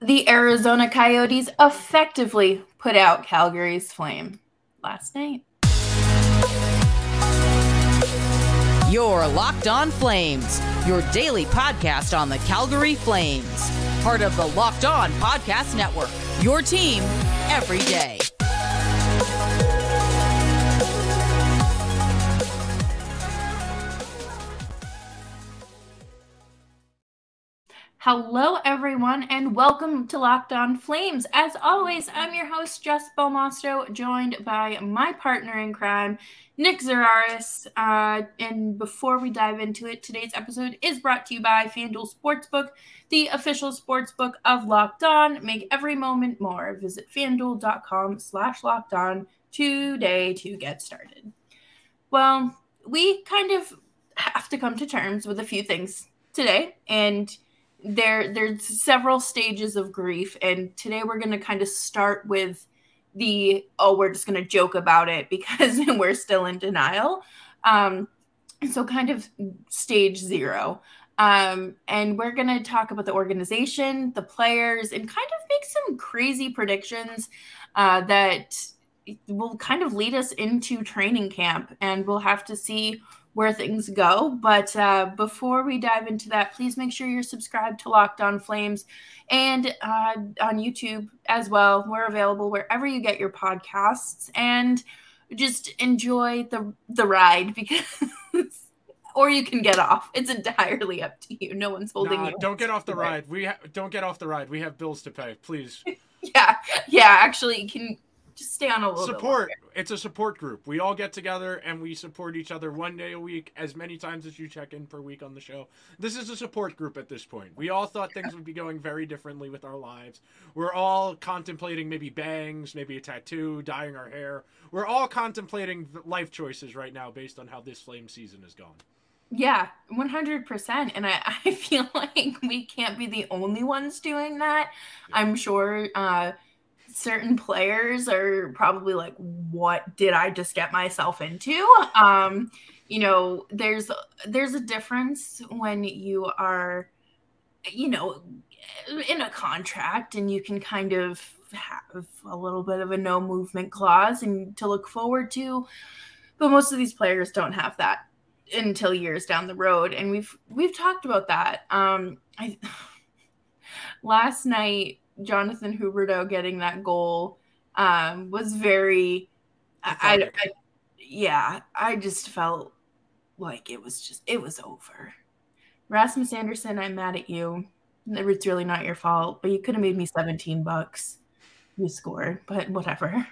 the Arizona Coyotes effectively put out Calgary's flame last night. Your Locked On Flames, your daily podcast on the Calgary Flames, part of the Locked On Podcast Network. Your team every day. Hello, everyone, and welcome to Locked On Flames. As always, I'm your host, Jess Belmosto, joined by my partner in crime, Nick Zararis. Uh, and before we dive into it, today's episode is brought to you by FanDuel Sportsbook, the official sportsbook of Locked On. Make every moment more. Visit fanduel.com slash locked on today to get started. Well, we kind of have to come to terms with a few things today, and – there there's several stages of grief and today we're going to kind of start with the oh we're just going to joke about it because we're still in denial. Um so kind of stage zero. Um and we're going to talk about the organization the players and kind of make some crazy predictions uh that will kind of lead us into training camp and we'll have to see where things go. But uh, before we dive into that, please make sure you're subscribed to Locked On Flames and uh, on YouTube as well. We're available wherever you get your podcasts, and just enjoy the the ride because. or you can get off. It's entirely up to you. No one's holding nah, you. Don't get off the ride. We ha- don't get off the ride. We have bills to pay. Please. yeah, yeah. Actually, can just stay on a little support. It's a support group. We all get together and we support each other one day a week, as many times as you check in per week on the show. This is a support group at this point. We all thought things would be going very differently with our lives. We're all contemplating maybe bangs, maybe a tattoo, dyeing our hair. We're all contemplating life choices right now based on how this flame season has gone. Yeah, 100%. And I, I feel like we can't be the only ones doing that. Yeah. I'm sure uh, certain players are probably like what did i just get myself into? Um you know there's there's a difference when you are you know in a contract and you can kind of have a little bit of a no movement clause and to look forward to but most of these players don't have that until years down the road and we've we've talked about that. Um i last night Jonathan Huberdeau getting that goal um, was very. I, I, yeah, I just felt like it was just it was over. Rasmus Andersson, I'm mad at you. It's really not your fault, but you could have made me 17 bucks. You scored, but whatever.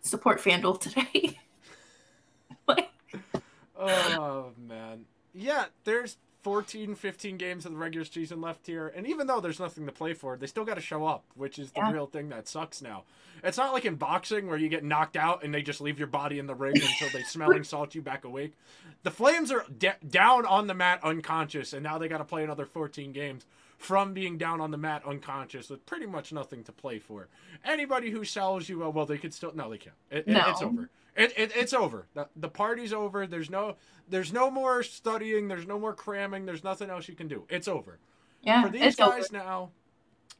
Support FanDuel today. like, oh man. Yeah, there's 14, 15 games of the regular season left here. And even though there's nothing to play for, they still got to show up, which is the yeah. real thing that sucks now. It's not like in boxing where you get knocked out and they just leave your body in the ring until they smelling salt you back awake. The Flames are de- down on the mat unconscious, and now they got to play another 14 games from being down on the mat unconscious with pretty much nothing to play for. Anybody who sells you, well, well they could still, no, they can't. It, no. It, it's over. It, it, it's over. The, the party's over. There's no there's no more studying. There's no more cramming. There's nothing else you can do. It's over. Yeah. For these guys over. now,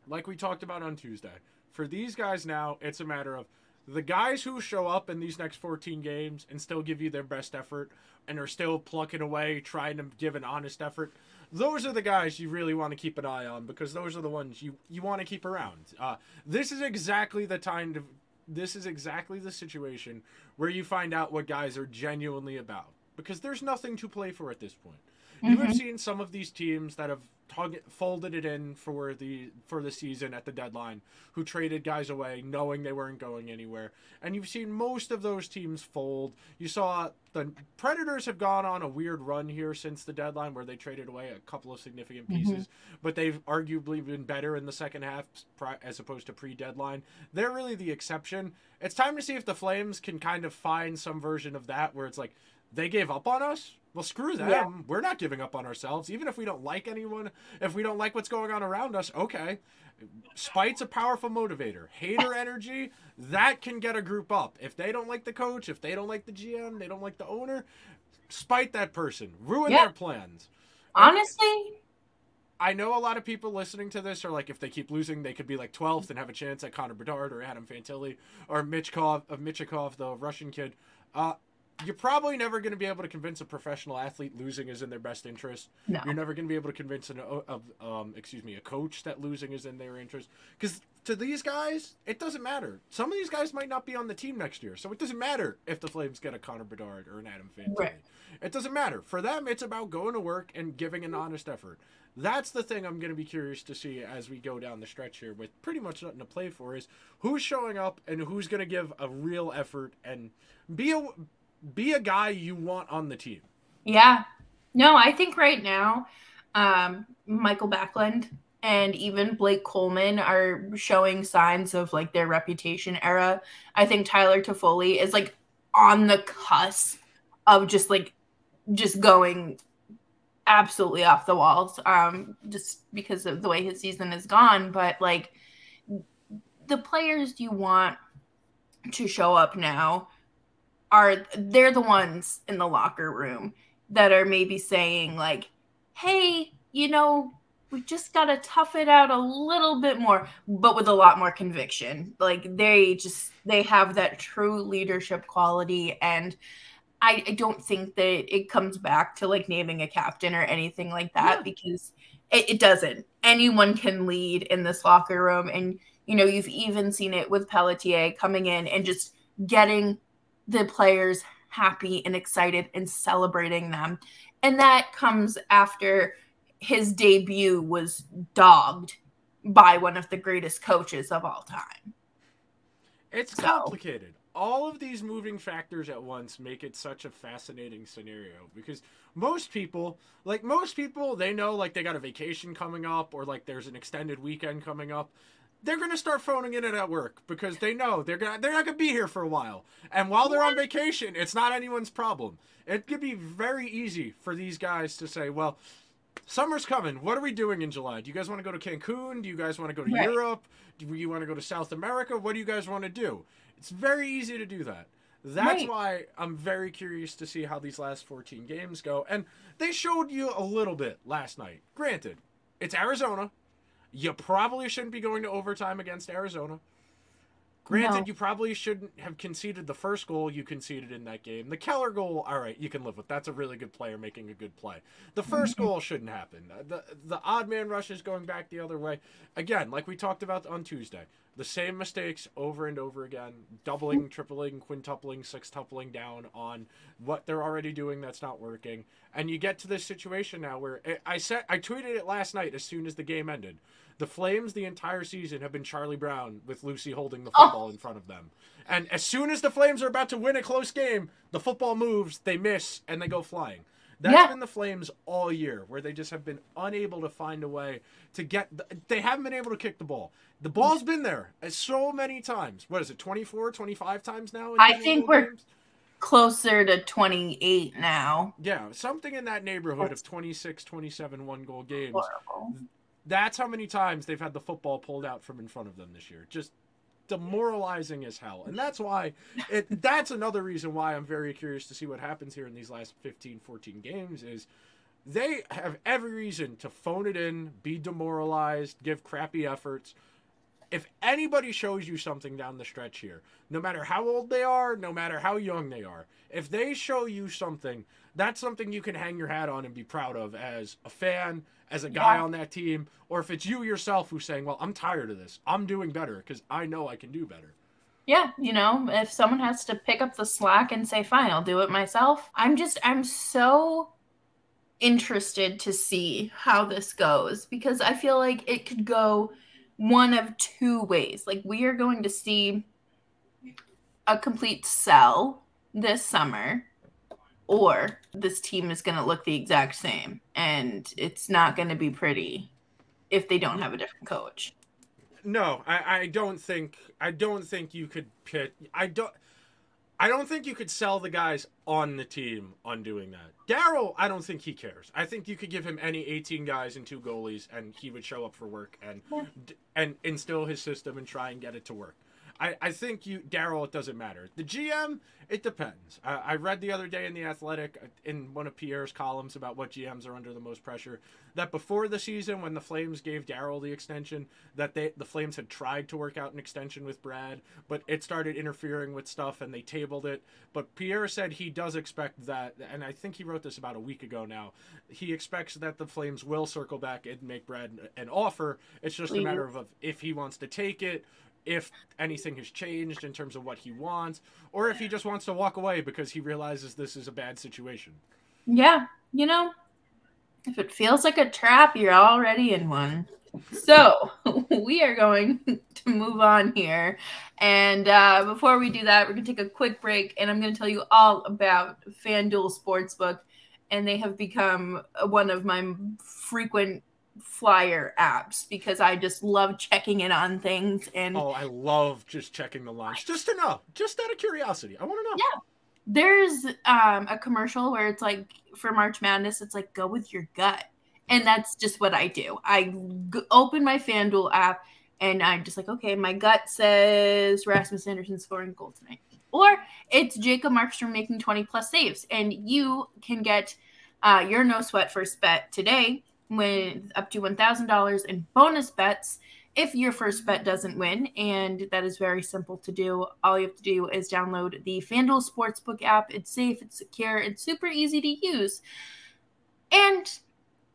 like we talked about on Tuesday, for these guys now, it's a matter of the guys who show up in these next 14 games and still give you their best effort and are still plucking away, trying to give an honest effort. Those are the guys you really want to keep an eye on because those are the ones you, you want to keep around. Uh, this is exactly the time to. This is exactly the situation where you find out what guys are genuinely about because there's nothing to play for at this point. Mm-hmm. You have mm-hmm. seen some of these teams that have folded it in for the for the season at the deadline, who traded guys away knowing they weren't going anywhere, and you've seen most of those teams fold. You saw the Predators have gone on a weird run here since the deadline, where they traded away a couple of significant mm-hmm. pieces, mm-hmm. but they've arguably been better in the second half as opposed to pre-deadline. They're really the exception. It's time to see if the Flames can kind of find some version of that where it's like they gave up on us. Well, screw them. Yeah. We're not giving up on ourselves. Even if we don't like anyone, if we don't like what's going on around us, okay. Spite's a powerful motivator. Hater energy, that can get a group up. If they don't like the coach, if they don't like the GM, they don't like the owner, spite that person. Ruin yeah. their plans. Honestly, I know a lot of people listening to this are like, if they keep losing, they could be like 12th and have a chance at Connor Bedard or Adam Fantilli or Michkov of Michikov, the Russian kid. Uh, you're probably never going to be able to convince a professional athlete losing is in their best interest. No. You're never going to be able to convince an of um, excuse me a coach that losing is in their interest because to these guys it doesn't matter. Some of these guys might not be on the team next year, so it doesn't matter if the Flames get a Connor Bedard or an Adam Fantilli. Right. It doesn't matter for them. It's about going to work and giving an honest effort. That's the thing I'm going to be curious to see as we go down the stretch here with pretty much nothing to play for is who's showing up and who's going to give a real effort and be a be a guy you want on the team. Yeah. No, I think right now, um, Michael Backlund and even Blake Coleman are showing signs of like their reputation era. I think Tyler Toffoli is like on the cusp of just like just going absolutely off the walls um just because of the way his season has gone but like the players you want to show up now are they're the ones in the locker room that are maybe saying like hey you know we just got to tough it out a little bit more but with a lot more conviction like they just they have that true leadership quality and I, I don't think that it comes back to like naming a captain or anything like that Yeah. because it, it doesn't anyone can lead in this locker room and you know you've even seen it with Pelletier coming in and just getting the players happy and excited and celebrating them and that comes after his debut was dogged by one of the greatest coaches of all time It's So- complicated. All of these moving factors at once make it such a fascinating scenario because most people, like most people, they know like they got a vacation coming up or like there's an extended weekend coming up. They're gonna start phoning in it at work because they know they're gonna they're not gonna be here for a while. And while they're on vacation, it's not anyone's problem. It could be very easy for these guys to say, well, summer's coming. What are we doing in July? Do you guys want to go to Cancun? Do you guys want to go to Right. Europe? Do you want to go to South America? What do you guys want to do? It's very easy to do that. That's Right. why I'm very curious to see how these last 14 games go. And they showed you a little bit last night. Granted, it's Arizona. You probably shouldn't be going to overtime against Arizona. Granted, No. you probably shouldn't have conceded the first goal you conceded in that game. The Keller goal, all right, you can live with. That's a really good player making a good play. The 1st goal shouldn't happen. The the odd man rush is going back the other way. Again, like we talked about on Tuesday, the same mistakes over and over again, doubling, tripling, quintupling, sextupling down on what they're already doing that's not working. And you get to this situation now where I- I said I tweeted it last night as soon as the game ended. The Flames the entire season have been Charlie Brown with Lucy holding the Oh. football in front of them. And as soon as the Flames are about to win a close game, the football moves, they miss, and they go flying. That's Yeah. been the Flames all year, where they just have been unable to find a way to get. The, they haven't been able to kick the ball. The ball's been there uh, so many times. What is it, 24, 25 times now? I think we're- games? closer to 28 now Yeah, something in that neighborhood of 26, 27 one goal games. horrible That's how many times they've had the football pulled out from in front of them this year. Just demoralizing as hell. And that's why it that's another reason why I'm very curious to see what happens here in these last 15 14 games is they have every reason to phone it in, be demoralized, give crappy efforts. If anybody shows you something down the stretch here, no matter how old they are, no matter how young they are, if they show you something, that's something you can hang your hat on and be proud of as a fan, as a guy Yeah. on that team, or if it's you yourself who's saying, "Well, I'm tired of this. I'm doing better because I know I can do better." yeah you know if someone has to pick up the slack and say fine i'll do it myself i'm just i'm so interested to see how this goes because i feel like it could go one of two ways like we are going to see a complete sell this summer or this team is going to look the exact same and it's not going to be pretty if they don't have a different coach No, I, I don't think I don't think you could pit I don't I don't think you could sell the guys on the team on doing that. Darryl, I don't think he cares. I think you could give him any 18 guys and two goalies, and he would show up for work and Yeah. and instill his system and try and get it to work. I, I think you Darryl. It doesn't matter. The GM, it depends. I, I read the other day in the Athletic uh, in one of Pierre's columns about what GMs are under the most pressure. That before the season, when the Flames gave Darryl the extension, that they the Flames had tried to work out an extension with Brad, but it started interfering with stuff and they tabled it. But Pierre said he does expect that, and I think he wrote this about a week ago now. He expects that the Flames will circle back and make Brad an offer. It's just a matter of, of if he wants to take it if anything has changed in terms of what he wants, or if he just wants to walk away because he realizes this is a bad situation. Yeah, you know, if it feels like a trap, you're already in one. So we are going to move on here. And uh, before we do that, we're going to take a quick break, and I'm going to tell you all about FanDuel Sportsbook. And they have become one of my frequent flyer apps because I just love checking in on things and Oh, I love just checking the lines just to know, just out of curiosity. I want to know. Yeah. There's um, a commercial where it's like for March Madness, it's like go with your gut. And that's just what I do. I g- open my FanDuel app and I'm just like, okay, my gut says Rasmus Andersson scoring goal tonight. Or it's Jacob Markstrom making 20 plus saves. And you can get uh, your no sweat first bet today with up to $1,000 in bonus bets if your first bet doesn't win. And that is very simple to do. All you have to do is download the FanDuel Sportsbook app. It's safe, it's secure, it's super easy to use. And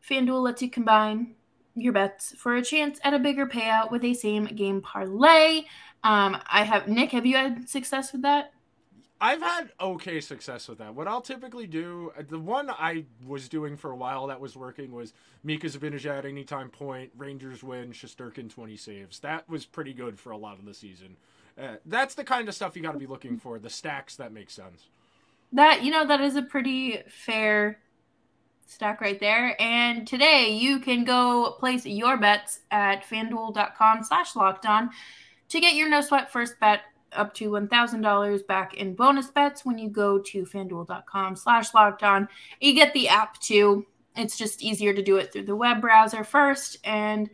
FanDuel lets you combine your bets for a chance at a bigger payout with a same game parlay. Um, I have Nick, have you had success with that? I've had okay success with that. What I'll typically do, uh, the one I was doing for a while that was working was Mika Zibanejad anytime point, Rangers win, Shesterkin 20 saves. That was pretty good for a lot of the season. Uh, that's the kind of stuff you got to be looking for, the stacks that make sense. That, you know, that is a pretty fair stack right there. And today you can go place your bets at fanduel.com slash locked on to get your no sweat first bet up to $1,000 back in bonus bets when you go to fanduel.com slash locked on. You get the app too. It's just easier to do it through the web browser first and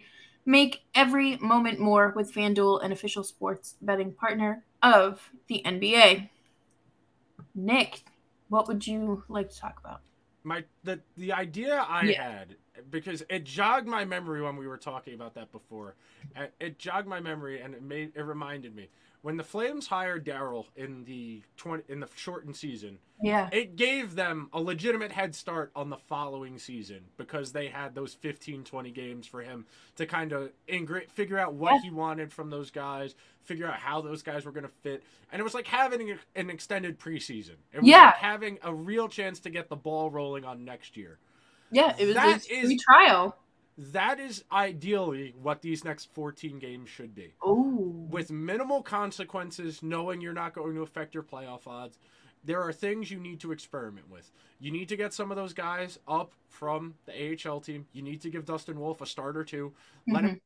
make every moment more with FanDuel, an official sports betting partner of the NBA. Nick, what would you like to talk about? My the the idea I yeah. had because it jogged my memory when we were talking about that before. Uh, it jogged my memory and it made it reminded me when the Flames hired Darryl in the twenty in the shortened season, yeah, it gave them a legitimate head start on the following season because they had those 15, 20 games for him to kind of ingr- figure out what he wanted from those guys, figure out how those guys were going to fit, and it was like having an extended preseason. It was yeah, like having a real chance to get the ball rolling on next year. Yeah, it was that a trial that is ideally what these next 14 games should be. Ooh. With minimal consequences, knowing you're not going to affect your playoff odds, there are things you need to experiment with. You need to get some of those guys up from the AHL team. You need to give Dustin Wolf a start or 2 mm-hmm. Let him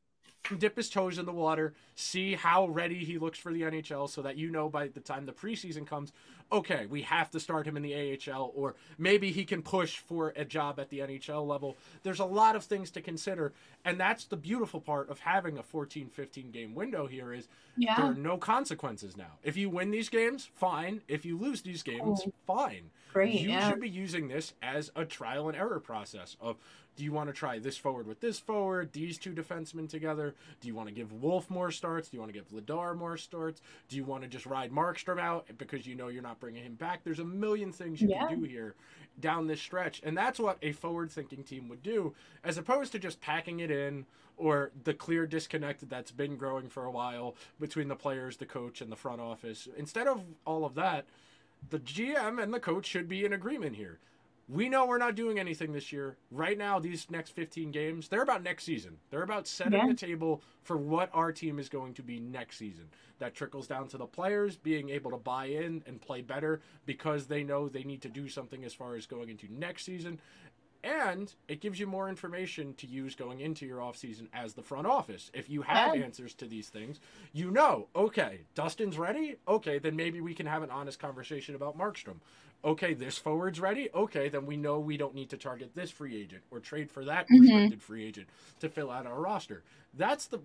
dip his toes in the water, see how ready he looks for the NHL so that you know by the time the preseason comes, okay, we have to start him in the AHL or maybe he can push for a job at the NHL level. There's a lot of things to consider and that's the beautiful part of having a 14 15 game window here is yeah. there are no consequences now. If you win these games, fine. If you lose these games, oh, fine. Great. You yeah. should be using this as a trial and error process of do you want to try this forward with this forward, these two defensemen together? Do you want to give Wolf more starts? Do you want to give Vladar more starts? Do you want to just ride Markstrom out because you know you're not bringing him back? There's a million things you yeah. can do here down this stretch, and that's what a forward-thinking team would do, as opposed to just packing it in or the clear disconnect that's been growing for a while between the players, the coach, and the front office. Instead of all of that, the GM and the coach should be in agreement here we know we're not doing anything this year. Right now, these next 15 games, they're about next season. They're about setting yeah. the table for what our team is going to be next season. That trickles down to the players being able to buy in and play better because they know they need to do something as far as going into next season. And it gives you more information to use going into your offseason as the front office. If you have yeah. answers to these things, you know, okay, Dustin's ready. Okay, then maybe we can have an honest conversation about Markstrom okay, this forward's ready. Okay, then we know we don't need to target this free agent or trade for that mm-hmm. restricted free agent to fill out our roster. That's the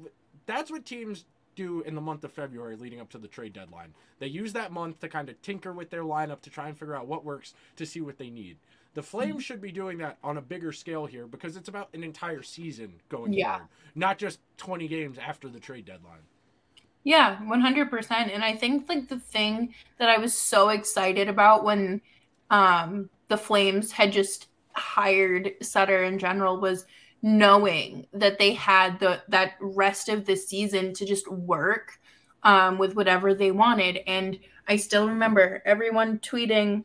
that's what teams do in the month of February leading up to the trade deadline. They use that month to kind of tinker with their lineup to try and figure out what works to see what they need. The Flames should be doing that on a bigger scale here because it's about an entire season going Yeah. forward, not just 20 games after the trade deadline. Yeah, 100%. And I think like the thing that I was so excited about when um the Flames had just hired Sutter in general was knowing that they had the that rest of the season to just work um with whatever they wanted and I still remember everyone tweeting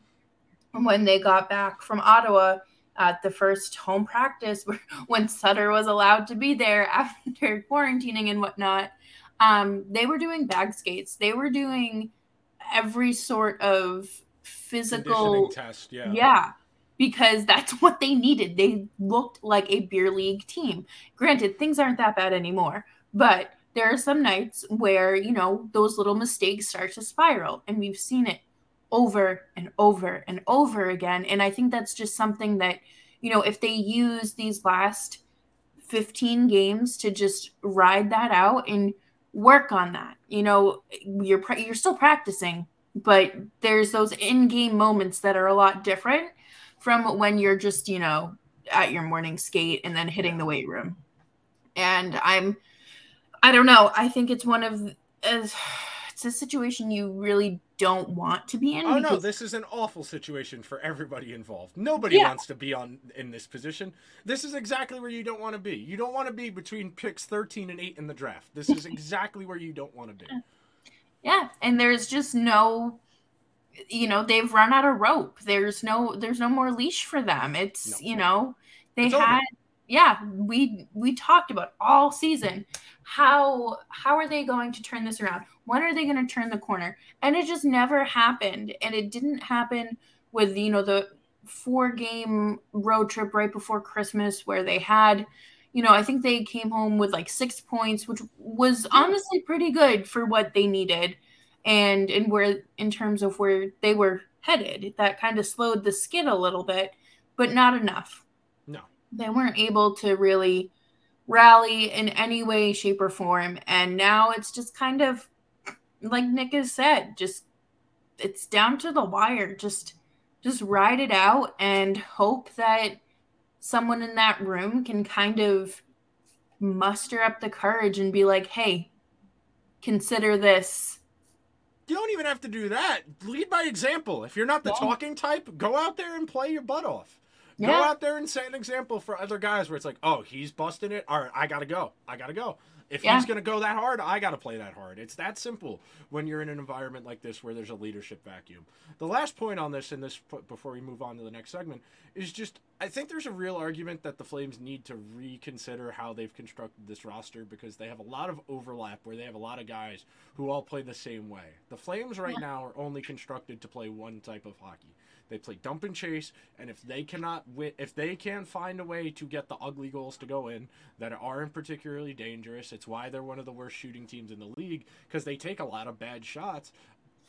when they got back from Ottawa at the first home practice when Sutter was allowed to be there after quarantining and whatnot um, they were doing bag skates. They were doing every sort of physical test, yeah. yeah, because that's what they needed. They looked like a beer league team. Granted, things aren't that bad anymore, but there are some nights where, you know, those little mistakes start to spiral, and we've seen it over and over and over again. And I think that's just something that, you know, if they use these last 15 games to just ride that out and work on that. You know, you're you're still practicing, but there's those in-game moments that are a lot different from when you're just, you know, at your morning skate and then hitting the weight room. And I'm I don't know, I think it's one of as it's a situation you really don't want to be in Oh no, this is an awful situation for everybody involved. Nobody Yeah. wants to be on in this position. This is exactly where you don't want to be. You don't want to be between picks 13 and 8 in the draft. This is exactly where you don't want to be. Yeah, and there's just no you know, they've run out of rope. There's no there's no more leash for them. It's, No. you know, they It's over. Yeah, we we talked about all season how how are they going to turn this around? When are they going to turn the corner? And it just never happened. And it didn't happen with, you know, the four game road trip right before Christmas where they had you know, I think they came home with like 6 points, which was honestly pretty good for what they needed and and where in terms of where they were headed that kind of slowed the skid a little bit but not enough No. They weren't able to really rally in any way shape or form and now it's just kind of like nick has said just it's down to the wire just just ride it out and hope that someone in that room can kind of muster up the courage and be like hey consider this You don't even have to do that. Lead by example. If you're not the Yeah. talking type, go out there and play your butt off. Go out there and set an example for other guys where it's like, oh, he's busting it. All right, I gotta go. I gotta go. If Yeah. he's gonna go that hard, I gotta play that hard. It's that simple when you're in an environment like this where there's a leadership vacuum. The last point on this, and this before we move on to the next segment, is just I think there's a real argument that the Flames need to reconsider how they've constructed this roster because they have a lot of overlap where they have a lot of guys who all play the same way. The Flames right now are only constructed to play one type of hockey. They play dump and chase, and if they cannot win, if they can't find a way to get the ugly goals to go in that aren't particularly dangerous, it's why they're one of the worst shooting teams in the league because they take a lot of bad shots.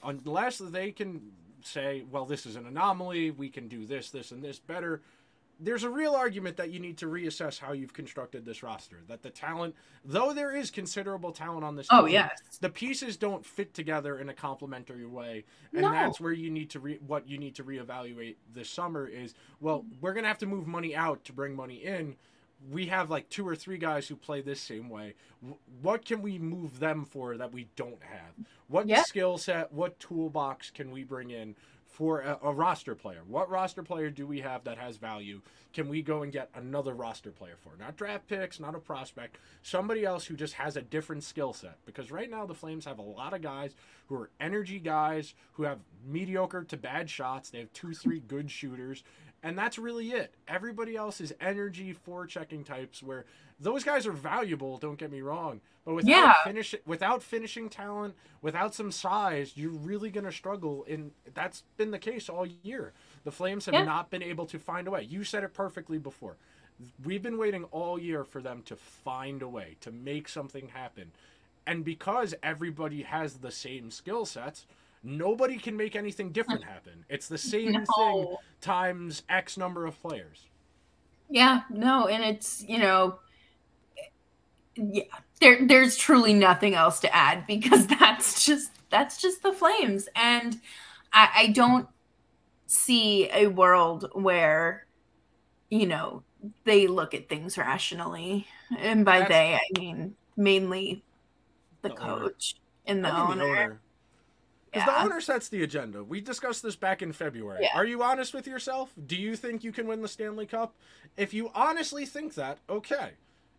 Unless they can say, well, this is an anomaly, we can do this, this, and this better. There's a real argument that you need to reassess how you've constructed this roster. That the talent, though there is considerable talent on this Oh, team, yes. the pieces don't fit together in a complementary way and No. that's where you need to re- what you need to reevaluate this summer is well we're going to have to move money out to bring money in we have like two or three guys who play this same way what can we move them for that we don't have what Yeah. skill set what toolbox can we bring in for a, a roster player. What roster player do we have that has value? Can we go and get another roster player for? Not draft picks not a prospect somebody else who just has a different skill set. Because right now the flames have a lot of guys who are energy guys who have mediocre to bad shots. They have two three good shooters and that's really it. Everybody else is energy forechecking types where those guys are valuable don't get me wrong but without Yeah. finish without finishing talent without some size you're really going to struggle and that's been the case all year. The flames have Yeah. not been able to find a way. You said it perfectly before. We've been waiting all year for them to find a way to make something happen. And because everybody has the same skill sets nobody can make anything different happen it's the same thing times x number of players Yeah, no, and it's, you know, yeah, there there's truly nothing else to add because that's just that's just the Flames, and I, I don't see a world where you know they look at things rationally, and by that's, they I mean mainly the, the coach owner. and the owner. The owner. Because yeah. the owner sets the agenda. We discussed this back in February. Yeah. Are you honest with yourself? Do you think you can win the Stanley Cup? If you honestly think that, okay.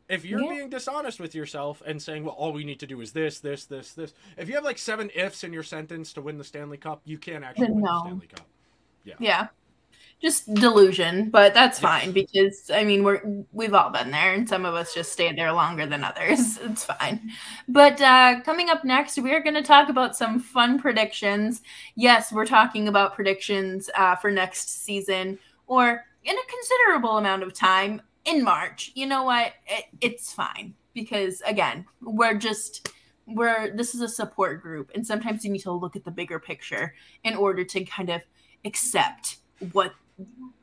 If you're yeah. being dishonest with yourself and saying, well, all we need to do is this, this, this, this. If you have like seven ifs in your sentence to win the Stanley Cup, you can't actually no. win the Stanley Cup. Yeah. Yeah. Just delusion, but that's fine because I mean we're we've all been there, and some of us just stay there longer than others. It's fine. But uh, coming up next, we are going to talk about some fun predictions. Yes, we're talking about predictions uh, for next season, or in a considerable amount of time in March. You know what? It, it's fine because again, we're just we're this is a support group and sometimes you need to look at the bigger picture in order to kind of accept what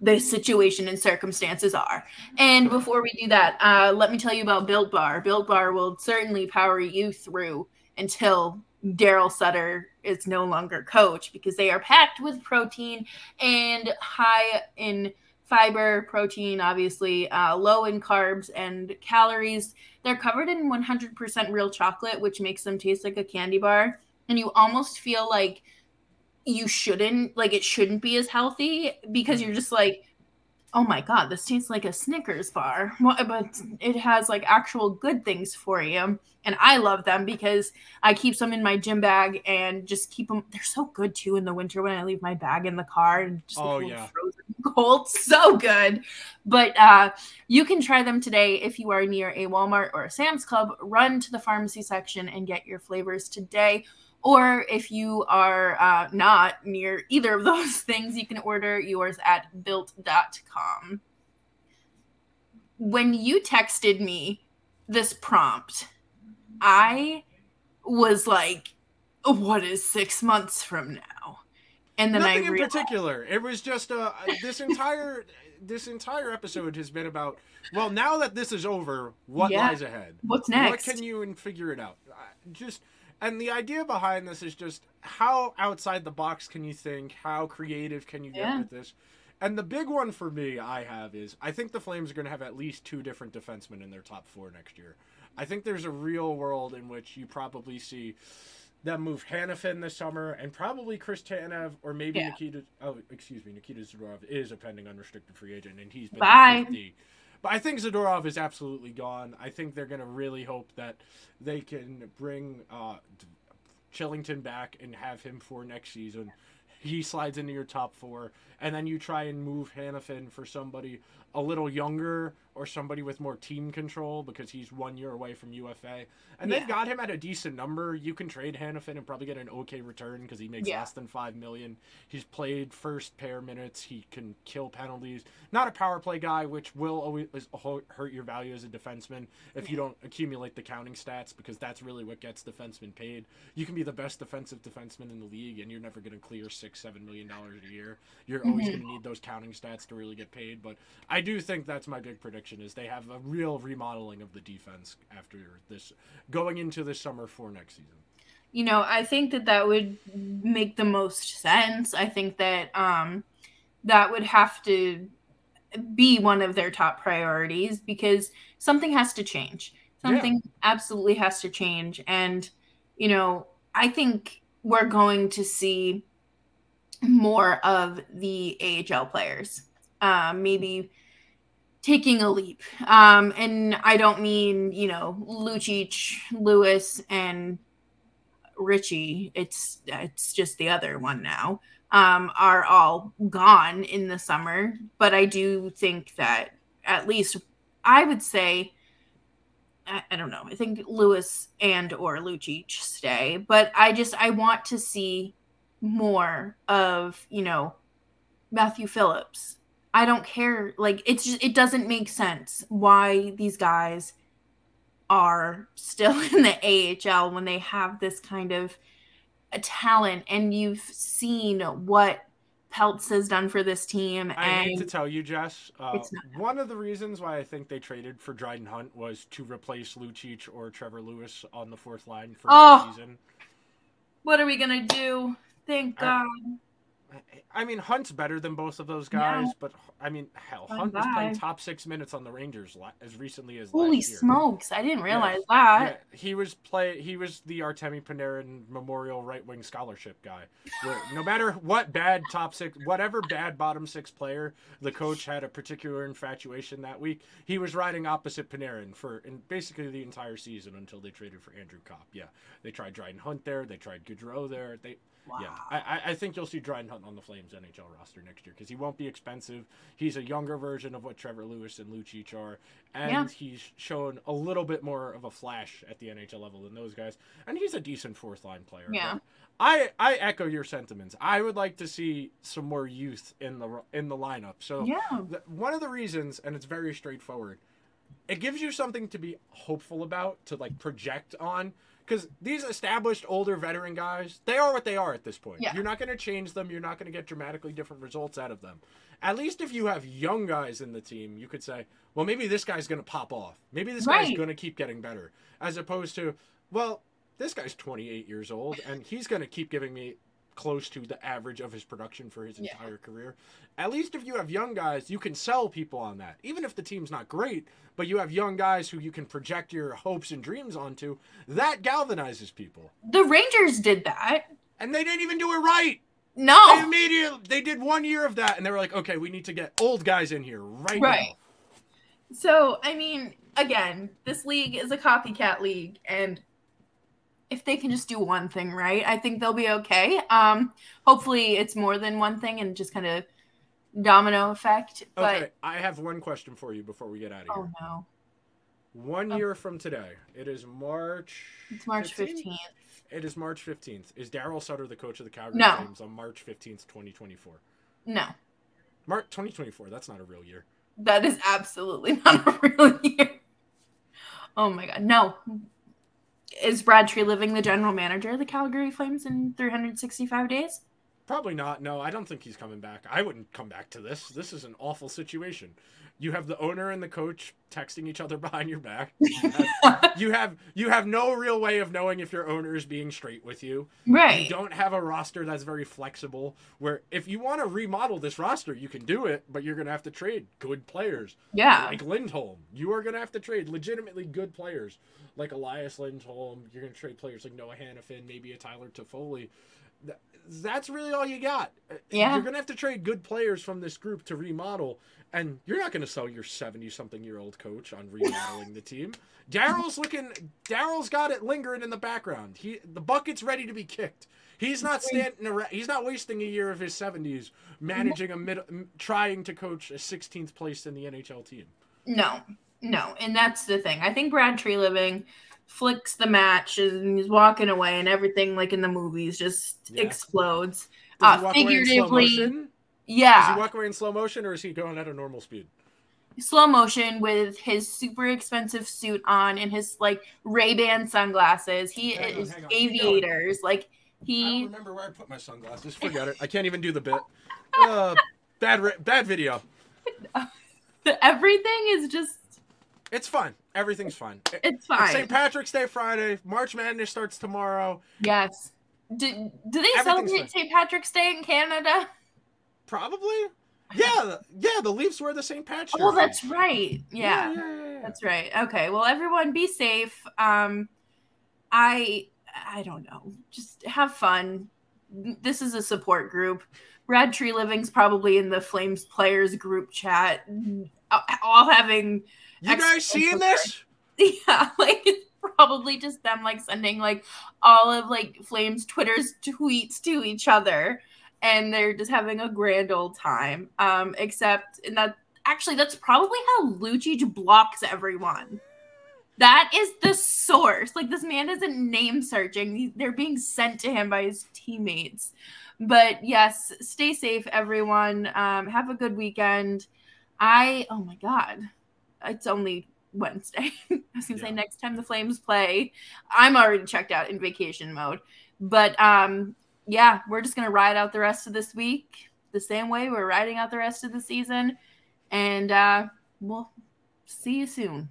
the situation and circumstances are. And before we do that, uh, let me tell you about Built Bar. Built Bar will certainly power you through until Darryl Sutter is no longer coach because they are packed with protein and high in fiber, protein, obviously, uh, low in carbs and calories. They're covered in 100% real chocolate, which makes them taste like a candy bar. And you almost feel like you shouldn't, like, it shouldn't be as healthy because you're just like, oh my god this tastes like a snickers bar. But it has like actual good things for you and i love them because i keep some in my gym bag and just keep them they're so good too in the winter when i leave my bag in the car and just oh, yeah. frozen cold so good. But uh, you can try them today if you are near a walmart or a sam's club. Run to the pharmacy section and get your flavors today or if you are uh, not near either of those things, you can order yours at built.com. When you texted me this prompt, I was like, what is six months from now? And then Nothing I realized- in particular. It was just uh, this entire this entire episode has been about well, now that this is over, what yeah. lies ahead? What's next? What can you and figure it out? Just and the idea behind this is just how outside the box can you think? How creative can you get yeah. with this? And the big one for me, I have is I think the Flames are going to have at least two different defensemen in their top four next year. I think there's a real world in which you probably see them move Hanifin this summer and probably Chris Tanev or maybe yeah. Nikita. Oh, excuse me, Nikita Zadorov is a pending unrestricted free agent and he's been Bye. 50. But I think Zadorov is absolutely gone. I think they're going to really hope that they can bring uh, Kylington back and have him for next season. He slides into your top four, and then you try and move Hanifin for somebody a little younger or somebody with more team control because he's one year away from UFA. And yeah. they've got him at a decent number. You can trade Hanifin and probably get an okay return because he makes yeah. less than five million. He's played first pair minutes. He can kill penalties. Not a power play guy, which will always hurt your value as a defenseman if you don't accumulate the counting stats because that's really what gets defensemen paid. You can be the best defensive defenseman in the league and you're never going to clear six, seven million dollars a year. You're always mm-hmm. going to need those counting stats to really get paid. But I do think that's my big prediction is they have a real remodeling of the defense after this going into the summer for next season. You know, I think that that would make the most sense. I think that um, that would have to be one of their top priorities because something has to change. Something yeah. absolutely has to change. And, you know, I think we're going to see more of the AHL players. Um, maybe taking a leap. Um, and I don't mean, you know, Lucic, Lewis, and Richie. It's it's just the other one now. Um, are all gone in the summer. But I do think that at least I would say I, I don't know. I think Lewis and or Lucic stay. But I just I want to see more of, you know, Matthew Phillips I don't care. Like it's just it doesn't make sense why these guys are still in the AHL when they have this kind of a talent and you've seen what Peltz has done for this team. I hate to tell you, Jess. Uh, one of the reasons why I think they traded for Dryden Hunt was to replace Lucic or Trevor Lewis on the fourth line for Oh. the season. what are we gonna do? Thank God. I mean, Hunt's better than both of those guys, but I mean, hell, Hunt was playing top six minutes on the Rangers as recently as Holy smokes! I didn't realize Yeah, that. he was play. He was the Artemi Panarin Memorial Right Wing Scholarship guy. Where no matter what bad top six, whatever bad bottom six player the coach had a particular infatuation that week, he was riding opposite Panarin for in basically the entire season until they traded for Andrew Copp. Yeah, they tried Dryden Hunt there. They tried Goudreau there. They yeah, I, I- think you'll see Dryden Hunt on the Flames NHL roster next year because he won't be expensive. He's a younger version of what Trevor Lewis and Lucic are, and Yeah. he's shown a little bit more of a flash at the NHL level than those guys. And he's a decent fourth line player. Yeah. I I echo your sentiments. I would like to see some more youth in the in the lineup. So Yeah. the, one of the reasons, and it's very straightforward, it gives you something to be hopeful about, to like project on. Because these established older veteran guys, they are what they are at this point. Yeah. You're not going to change them. You're not going to get dramatically different results out of them. At least if you have young guys in the team, you could say, well, maybe this guy's going to pop off. Maybe this guy's going to keep getting better. As opposed to, well, this guy's 28 years old and he's going to keep giving me close to the average of his production for his Yeah. entire career. At least if you have young guys, you can sell people on that. Even if the team's not great, but you have young guys who you can project your hopes and dreams onto, that galvanizes people. The Rangers did that. And they didn't even do it right. They No. immediately they did one year of that and they were like, okay, we need to get old guys in here right, Right. So, I mean, again, this league is a copycat league and if they can just do one thing right, I think they'll be okay. Um hopefully it's more than one thing and just kind of domino effect, but Okay, I have one question for you before we get out of here. oh no. One Oh. year from today, it is March. It's March 15th? 15th. It is March 15th. Is Darryl Sutter the coach of the Calgary No. Flames on March 15th, 2024? No. March 2024, that's not a real year. That is absolutely not a real year. Oh my god. No. Is Brad Treliving the general manager of the Calgary Flames in 365 days? Probably not. No, I don't think he's coming back. I wouldn't come back to this. This is an awful situation. You have the owner and the coach texting each other behind your back. You have, you have you have no real way of knowing if your owner is being straight with you. right. You don't have a roster that's very flexible. Where if you want to remodel this roster, you can do it, but you're gonna have to trade good players Yeah. like Lindholm. You are gonna have to trade legitimately good players like Elias Lindholm. You're gonna trade players like Noah Hanifin, maybe a Tyler Toffoli. Th- That's really all you got. Uh, Yeah. You're gonna have to trade good players from this group to remodel, and you're not gonna sell your 70 something year old coach on remodeling the team. Darryl's looking. Darryl's got it lingering in the background. He the bucket's ready to be kicked. He's not standing. around. He's not wasting a year of his 70s managing a mid, trying to coach a 16th place in the NHL team. No, no, and that's the thing. I think Brad Treliving flicks the match and he's walking away, and everything like in the movies just Yeah. explodes. Uh, walk away in slow figuratively, motion? Does yeah, he walk away in slow motion, or is he going at a normal speed? slow motion with his super expensive suit on and his like Ray Ban sunglasses. He Hang is hang on. Aviators. Like I don't he, remember where I put my sunglasses. Forget it. I can't even do the bit. Uh, bad, bad video. everything is just It's fine. Everything's fine. It's fine. St. Patrick's Day Friday. March Madness starts tomorrow. Yes. Do, do they celebrate. St. Patrick's Day in Canada? Probably. Yeah, yeah. The Leafs wear the St. Pat's. Oh, that's right. Yeah. yeah, yeah, yeah. That's right. Okay. Well, everyone be safe. Um I I don't know. Just have fun. This is a support group. Brad Treliving's probably in the Flames players group chat all having You guys seeing this? yeah, like it's probably just them like sending like all of like Flames Twitter's tweets to each other and they're just having a grand old time. Um, except and that actually that's probably how Lucic blocks everyone. That is the source. Like this man isn't name searching. They're being sent to him by his teammates. But yes, stay safe, everyone. Um, have a good weekend. I oh my god, it's only Wednesday. I was gonna say next time the Flames play, I'm already checked out in vacation mode. But um, yeah, we're just gonna ride out the rest of this week. the same way. We're riding out the rest of the season, and uh, we'll see you soon.